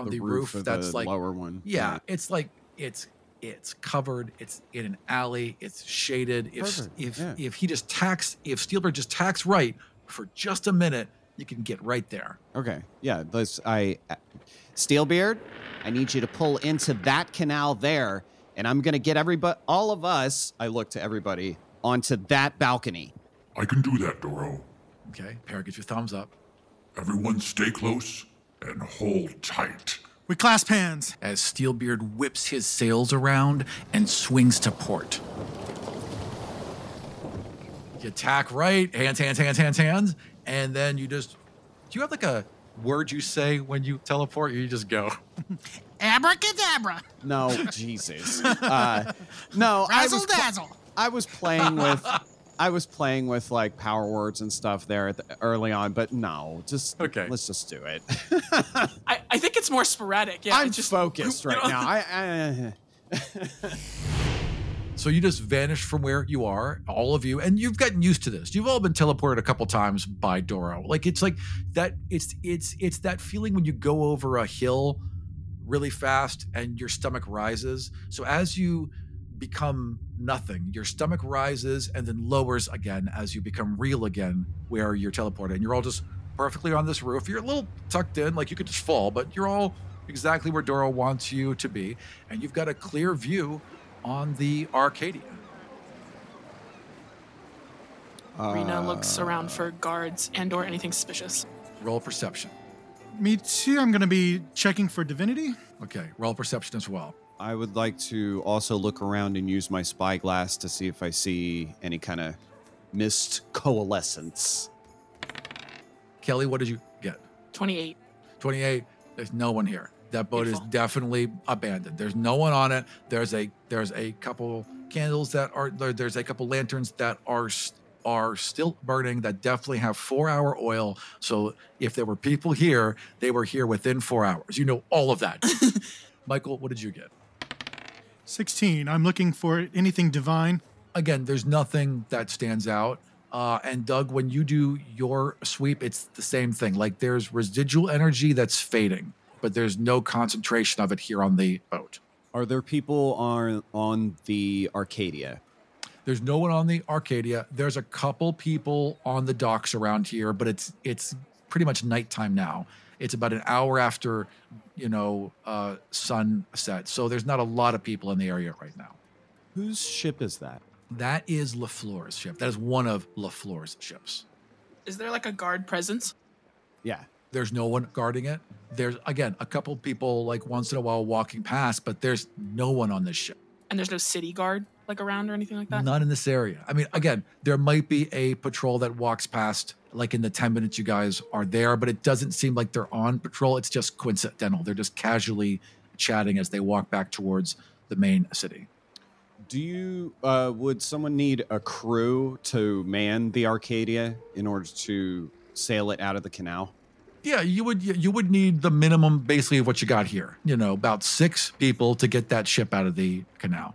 on the, roof, of that's the like lower one. yeah, it's like it's it's covered. It's in an alley. It's shaded. If Perfect, if yeah. if he just tacks, if Steelbeard just tacks right for just a minute, you can get right there. Okay. Yeah. Let's. I. Uh, Steelbeard, I need you to pull into that canal there, and I'm gonna get everybody, all of us. I look to everybody onto that balcony. I can do that, Dorro. Okay, Para gets your thumbs up. Everyone stay close and hold tight. We clasp hands. as Steelbeard whips his sails around and swings to port. You tack right, hands, hands, hands, hands, hands, and then you just. Do you have like a word you say when you teleport? Or you just go. Abracadabra. No, Jesus. Uh, no, I Razzle was, pl- dazzle. I was playing with. I was playing with like power words and stuff there at the, early on, but no, just Okay. Let's just do it. I, I think it's more sporadic. Yeah, I'm just focused right now. I, I So you just vanish from where you are, all of you, and you've gotten used to this. You've all been teleported a couple times by Dorro. Like it's like that. It's it's it's that feeling when you go over a hill really fast and your stomach rises. So as you become nothing, your stomach rises and then lowers again as you become real again, where you're teleported, and you're all just perfectly on this roof. You're a little tucked in, like you could just fall, but you're all exactly where Dorro wants you to be, and you've got a clear view on the Arcadia. Rina looks around for guards and or anything suspicious. Roll perception. Me too. I'm going to be checking for divinity. Okay, roll perception as well. I would like to also look around and use my spyglass to see if I see any kind of mist coalescence. Kelly, what did you get? 28. 28. There's no one here. That boat is definitely abandoned. There's no one on it. There's a there's a couple candles that are there's a couple lanterns that are are still burning that definitely have 4-hour oil. So if there were people here, they were here within 4 hours. You know all of that. Michael, what did you get? 16. I'm looking for anything divine. again, there's nothing that stands out. Uh, and Doug, when you do your sweep, it's the same thing. Like there's residual energy that's fading, but there's no concentration of it here on the boat. Are there people on on the Arcadia? There's no one on the Arcadia. There's a couple people on the docks around here, but it's it's pretty much nighttime now. It's about an hour after, you know, uh, sunset. So there's not a lot of people in the area right now. Whose ship is that? That is LaFleur's ship. That is one of LaFleur's ships. Is there like a guard presence? Yeah. There's no one guarding it. There's again a couple people like once in a while walking past, but there's no one on this ship. And there's no city guard like around or anything like that? Not in this area. I mean, again, there might be a patrol that walks past like in the 10 minutes you guys are there, but it doesn't seem like they're on patrol. It's just coincidental. They're just casually chatting as they walk back towards the main city. Do you uh, would someone need a crew to man the Arcadia in order to sail it out of the canal? Yeah, you would you would need the minimum basically of what you got here. You know, about 6 people to get that ship out of the canal.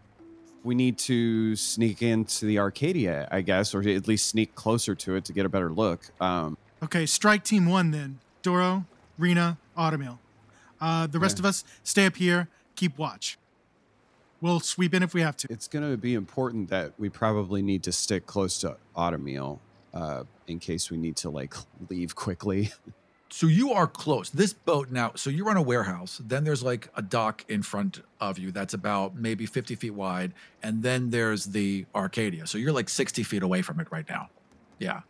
We need to sneak into the Arcadia, I guess, or at least sneak closer to it to get a better look. Um, Okay, strike team one then. Dorro, Rina, Automil. Uh, the rest Yeah. of us stay up here, keep watch. We'll sweep in if we have to. it's going to be important that we probably need to stick close to Automil uh, in case we need to like leave quickly. So you are close. This boat now, so you run a warehouse. Then there's like a dock in front of you that's about maybe 50 feet wide. And then there's the Arcadia. So you're like 60 feet away from it right now. Yeah.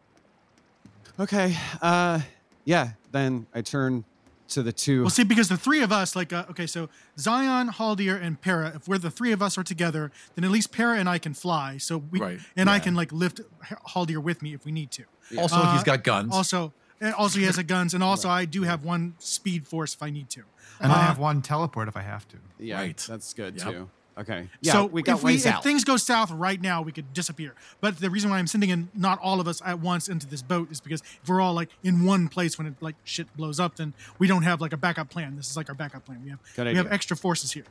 okay. Uh, yeah. Then I turn to the two. Well, see, because the three of us, like, uh, okay, so Xion, Haldir, and Para, if we're the three of us are together, then at least Para and I can fly. So we, Right, and I can like lift H- Haldir with me if we need to. Also, Uh, he's got guns. Also, and also he has a guns, and also I do have one speed force if I need to. And I Uh, have one teleport if I have to. yeah, right. that's good Yep. too. Okay. Yeah, so we got if, we, ways if out. things go south right now, we could disappear. But the reason why I'm sending in not all of us at once into this boat is because if we're all like in one place when it like shit blows up, then we don't have like a backup plan. This is like our backup plan. We have Good we have extra forces here,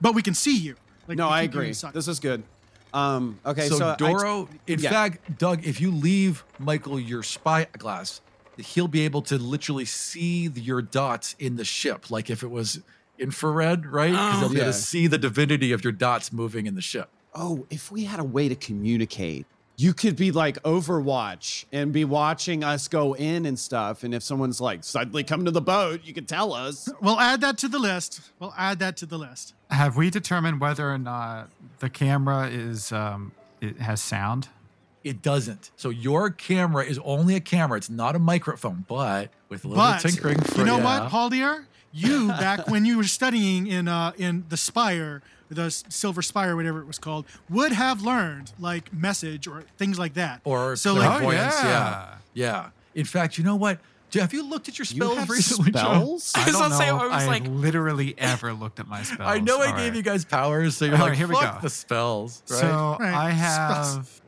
but we can see you. Like, no, I agree. This is good. Um, okay, so, so, I- Dorro, in yeah. fact, Doug, if you leave Michael your spyglass, he'll be able to literally see the- your dots in the ship, like if it was infrared, right? Because Oh. they'll be able to see the divinity of your dots moving in the ship. oh, if we had a way to communicate, you could be like Overwatch and be watching us go in and stuff. And if someone's like suddenly come to the boat, you could tell us. We'll add that to the list. We'll add that to the list. Have we determined whether or not the camera is um, it has sound? It doesn't. So your camera is only a camera. It's not a microphone, but with a little But tinkering. For, you know yeah. what, Paul dear? You back when you were studying in uh, in the Spire, the Silver Spire, whatever it was called, would have learned like message or things like that. Or so like clairvoyance, yeah. yeah. yeah. In fact, you know what? Do- Have you looked at your You spells have recently, Joe? spells? I I was don't gonna say, know I was I like- literally ever looked at my spells. I know I All gave right. you guys powers, so you're All like, right, here we fuck go. the spells, right? So Right. I Spells.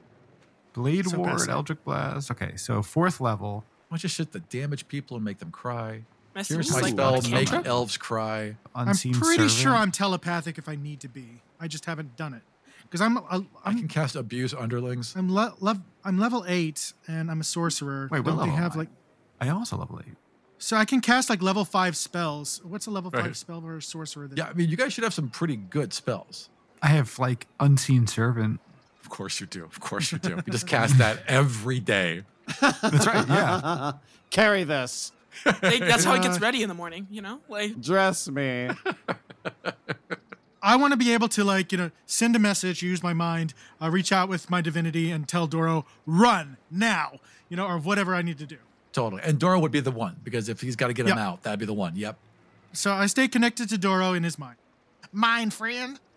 Have Blade So Ward. Eldritch Blast. Okay, so fourth level, A bunch of shit that damage people and make them cry. Mess Here's my like spell, make cantrip? elves cry. Unseen I'm pretty Servant. sure I'm telepathic if I need to be. I just haven't done it because I'm I, I I'm can cast abuse underlings. I'm le- lev- I'm level eight and I'm a sorcerer. Wait, what Don't they level have I? like I also level eight. so I can cast like level five spells. What's a level Right. five spell for a sorcerer? That Yeah, I mean, you guys should have some pretty good spells. I have like Unseen Servant. Of course you do. Of course you do. You just cast that every day. That's right. Yeah. Carry this. They- that's how he gets ready in the morning, you know? Like Dress me. I want to be able to like you know send a message, use my mind, uh, reach out with my divinity, and tell Dorro run now, you know, or whatever I need to do. Totally. And Dorro would be the one because if he's got to get him out, that'd be the one. Yep. So I stay connected to Dorro in his mind. Mind friend.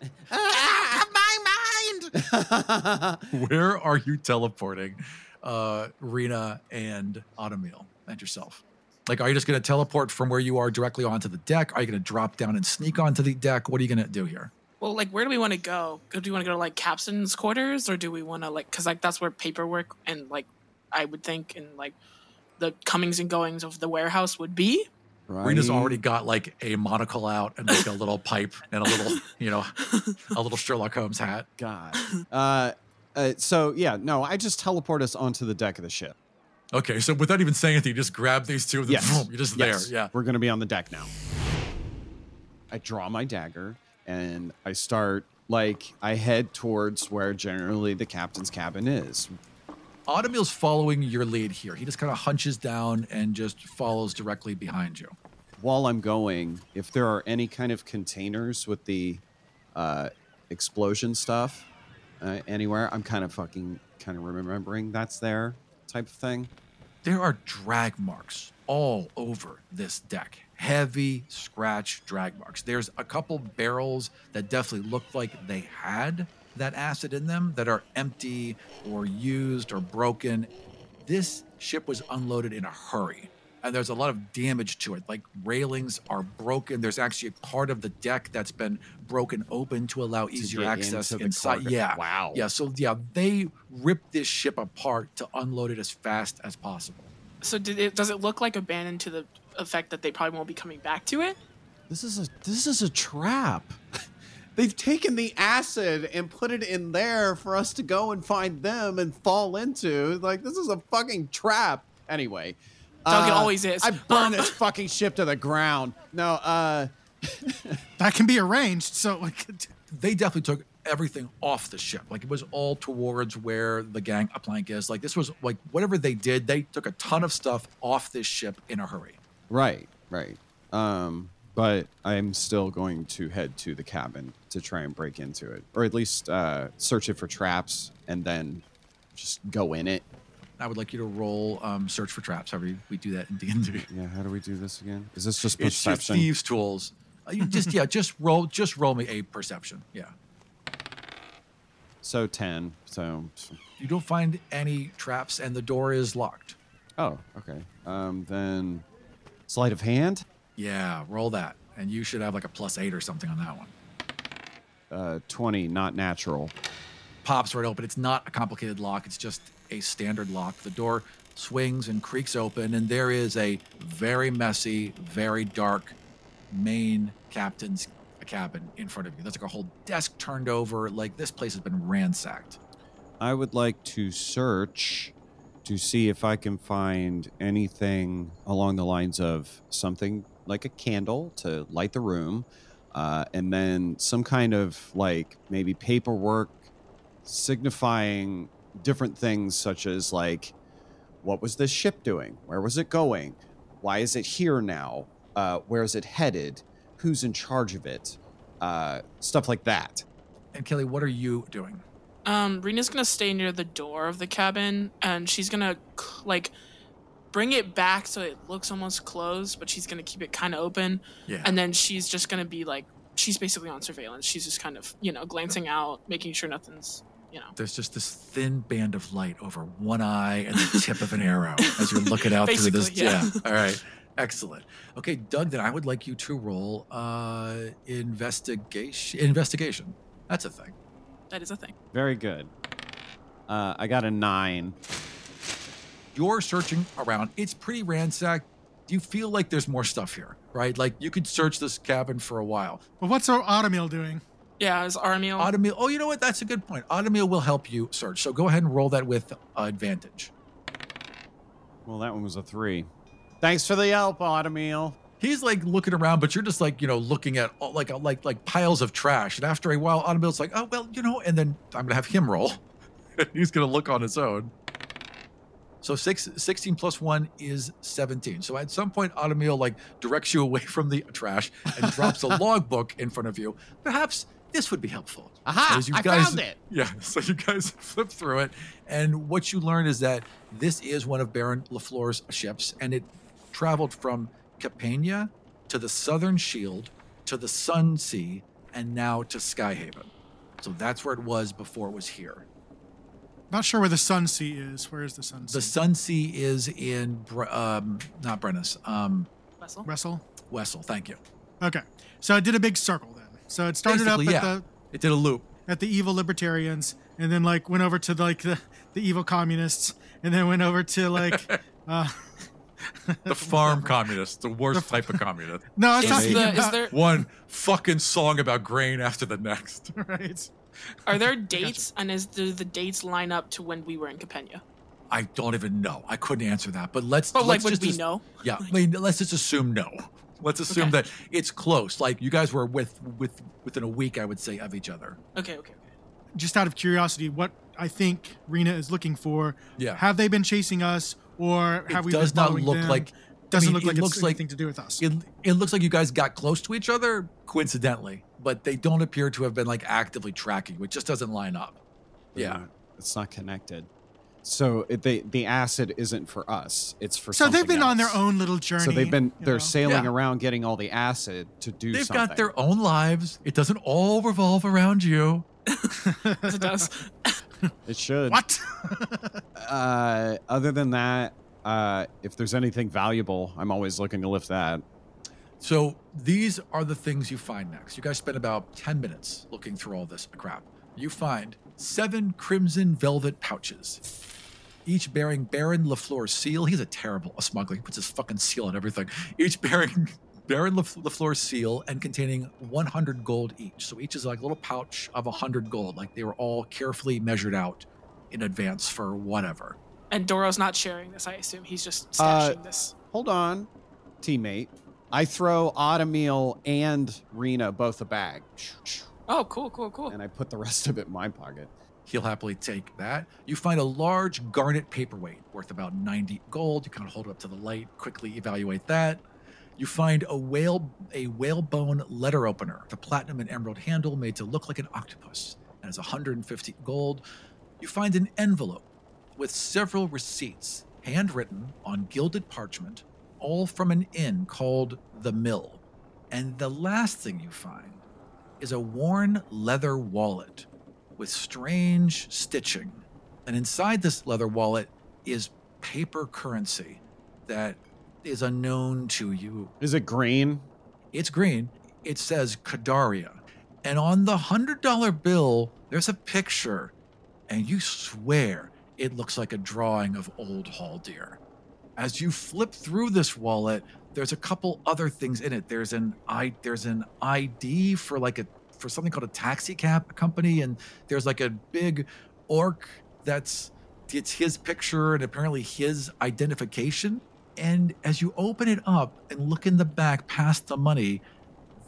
My mind. Where are you teleporting, uh, Rina and Automil and yourself? Like, are you just going to teleport from where you are directly onto the deck? Are you going to drop down and sneak onto the deck? What are you going to do here? Well, like, where do we want to go? Do we want to go to like captain's quarters, or do we want to like, cause like that's where paperwork and like, I would think and like, the comings and goings of the warehouse would be. Rina's already got like a monocle out and like a little pipe and a little, you know, a little Sherlock Holmes hat. God. Uh, uh, so yeah, no, I just teleport us onto the deck of the ship. Okay, so without even saying anything, you just grab these two, and then Yes. boom, you're just Yes. there. Yeah. We're gonna be on the deck now. I draw my dagger and I start like I head towards where generally the captain's cabin is. Automil's following your lead here. He just kind of hunches down and just follows directly behind you. While I'm going, if there are any kind of containers with the uh, explosion stuff uh, anywhere, I'm kind of fucking kind of remembering that's there type of thing. There are drag marks all over this deck. Heavy scratch drag marks. There's a couple barrels that definitely look like they had that acid in them that are empty or used or broken. This ship was unloaded in a hurry. And there's a lot of damage to it. Like railings are broken. There's actually a part of the deck that's been broken open to allow easier get access inside. cargo. Yeah. Wow. Yeah. So yeah, they ripped this ship apart to unload it as fast as possible. So did it, does it look like abandoned to the effect that they probably won't be coming back to it? This is a this is a trap. They've taken the acid and put it in there for us to go and find them and fall into. Like this is a fucking trap. Anyway, Doug, it uh, always is. I burn Um, this fucking ship to the ground. No, uh, That can be arranged. So like, They definitely took everything off the ship. Like it was all towards where the gangplank is. Like this was like whatever they did, they took a ton of stuff off this ship in a hurry. right, right. Um, but I'm still going to head to the cabin to try and break into it, or at least uh, search it for traps, and then just go in it. I would like you to roll um, search for traps. However, we do that in D and D. Yeah, how do we do this again? Is this just It's your perception? thieves' tools. Uh, you just yeah, just roll, just roll me a perception. Yeah, So ten. So you don't find any traps, and the door is locked. Oh, okay. Um, then sleight of hand. Yeah, roll that, and you should have like a plus eight or something on that one. uh, 20, not natural. pops right open. It's not a complicated lock, it's just a standard lock. The door swings and creaks open, and there is a very messy, very dark main captain's cabin in front of you. That's like a whole desk turned over. Like this place has been ransacked. I would like to search to see if I can find anything along the lines of something like a candle to light the room, uh, and then some kind of like maybe paperwork signifying different things, such as like what was this ship doing? Where was it going? Why is it here now? Uh, where is it headed? Who's in charge of it? Uh, stuff like that. And Kelly, what are you doing? Um, Rina's gonna stay near the door of the cabin, and she's gonna like bring it back so it looks almost closed, but she's gonna keep it kind of open. Yeah. And then she's just gonna be like, she's basically on surveillance. She's just kind of, you know, glancing out, making sure nothing's, you know. There's just this thin band of light over one eye and the tip of an arrow as you're looking out through this. Basically, yeah. All right. Excellent. Okay, Doug, then I would like you to roll uh investigation investigation. That's a thing. That is a thing. Very good. Uh, I got a nine. You're searching around. It's pretty ransacked. Do you feel like there's more stuff here, right? Like you could search this cabin for a while. But what's our Automil doing? Yeah, is Armiel. Automil. Oh, you know what? That's a good point. Automil will help you search. So go ahead and roll that with uh, advantage. Well, that one was a three. Thanks for the help, Automil. He's like looking around, but you're just like you know looking at all, like like like piles of trash. And after a while, Automil's like, oh well, you know. And then I'm gonna have him roll. He's gonna look on his own. So six, 16 plus one is 17. So at some point, Automil like directs you away from the trash and drops a logbook in front of you. Perhaps this would be helpful. Aha, you I guys- found it. Yeah, so you guys flip through it, and what you learn is that this is one of Baron LaFleur's ships, and it traveled from Capania to the Southern Shield to the Sun Sea, and now to Skyhaven. So that's where it was before it was here. Not sure where the Sun Sea is. Where is the Sun Sea? The Sun Sea is in, Bre- um, not Brennus, um, Wessel. Wrestle. Wessel. Thank you. Okay, so it did a big circle then. So it started Basically, up at yeah. the It did a loop. at the evil libertarians, and then like went over to like the the evil communists, and then went over to like. uh The farm communist, the worst type of communist. No, I was Is talking the- is about there- One fucking song about grain after the next. right. Are there dates, and is do the dates line up to when we were in Capenia? I don't even know. I couldn't answer that. But let's. But like, let's would just we as- know? Yeah, I mean, let's just assume no. Let's assume Okay. that it's close. Like you guys were with with within a week, I would say, of each other. Okay, okay, okay. Just out of curiosity, what I think Rina is looking for. Yeah. Have they been chasing us, or have it we does been not following look them? like. I Doesn't mean, look like it it's looks like anything to do with us. It, it looks like you guys got close to each other coincidentally, but they don't appear to have been like actively tracking you. It just doesn't line up. They're Yeah. not- it's not connected. So it, they, the acid isn't for us. It's for so they've something been on their own little journey. So they've been they're know. sailing Yeah. around getting all the acid to do They've something. got their own lives. It doesn't all revolve around you. Yes, it does. It should. What? Uh, other than that, uh, if there's anything valuable, I'm always looking to lift that. So these are the things you find next. You guys spend about 10 minutes looking through all this crap. You find seven crimson velvet pouches, each bearing Baron LaFleur's seal. He's a terrible a smuggler. He puts his fucking seal on everything. Each bearing Baron Laf- LaFleur's seal and containing 100 gold each. So each is like a little pouch of 100 gold. Like they were all carefully measured out in advance for whatever. And Dorro's not sharing this. I assume he's just Uh, stashing this. Hold on, teammate. I throw Automil and Rina both a bag, Oh, cool, cool, cool. and I put the rest of it in my pocket. He'll happily take that. You find a large garnet paperweight worth about 90 gold. You kind of hold it up to the light, quickly evaluate that. You find a whale a whalebone letter opener, the platinum and emerald handle made to look like an octopus, and is 150 gold. You find an envelope with several receipts, handwritten on gilded parchment, all from an inn called the Mill. And the last thing you find is a worn leather wallet with strange stitching. And inside this leather wallet is paper currency that is unknown to you. Is it green? It's green. It says Kadaria. And on the $100 bill, there's a picture, and you swear it looks like a drawing of old Hall Haldir. As you flip through this wallet, there's a couple other things in it. There's an I there's an ID for like a for something called a taxi cab company, and there's like a big orc that's it's his picture and apparently his identification. And as you open it up and look in the back past the money,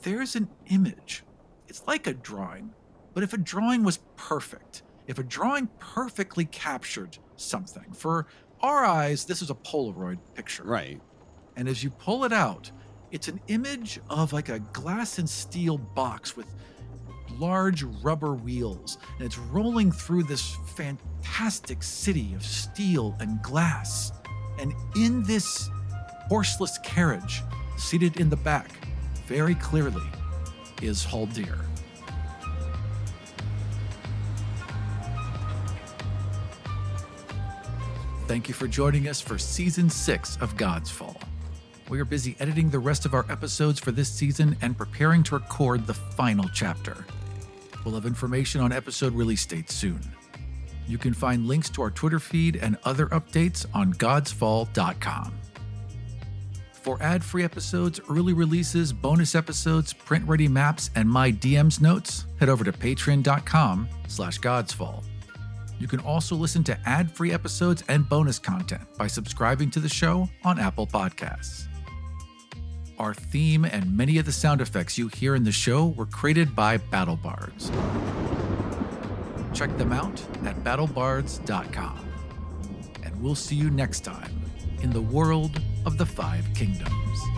there's an image. It's like a drawing, but if a drawing was perfect, if a drawing perfectly captured something, for our eyes, this is a Polaroid picture. Right. And as you pull it out, it's an image of like a glass and steel box with large rubber wheels, and it's rolling through this fantastic city of steel and glass. And in this horseless carriage, seated in the back, very clearly, is Haldir. Thank you for joining us for season six of Godsfall. We are busy editing the rest of our episodes for this season and preparing to record the final chapter. We'll have information on episode release dates soon. You can find links to our Twitter feed and other updates on godsfall.com. For ad-free episodes, early releases, bonus episodes, print-ready maps, and my DM's notes, head over to patreon.com slash godsfall. You can also listen to ad-free episodes and bonus content by subscribing to the show on Apple Podcasts. Our theme and many of the sound effects you hear in the show were created by BattleBards. Check them out at battlebards.com. And we'll see you next time in the world of the Five Kingdoms.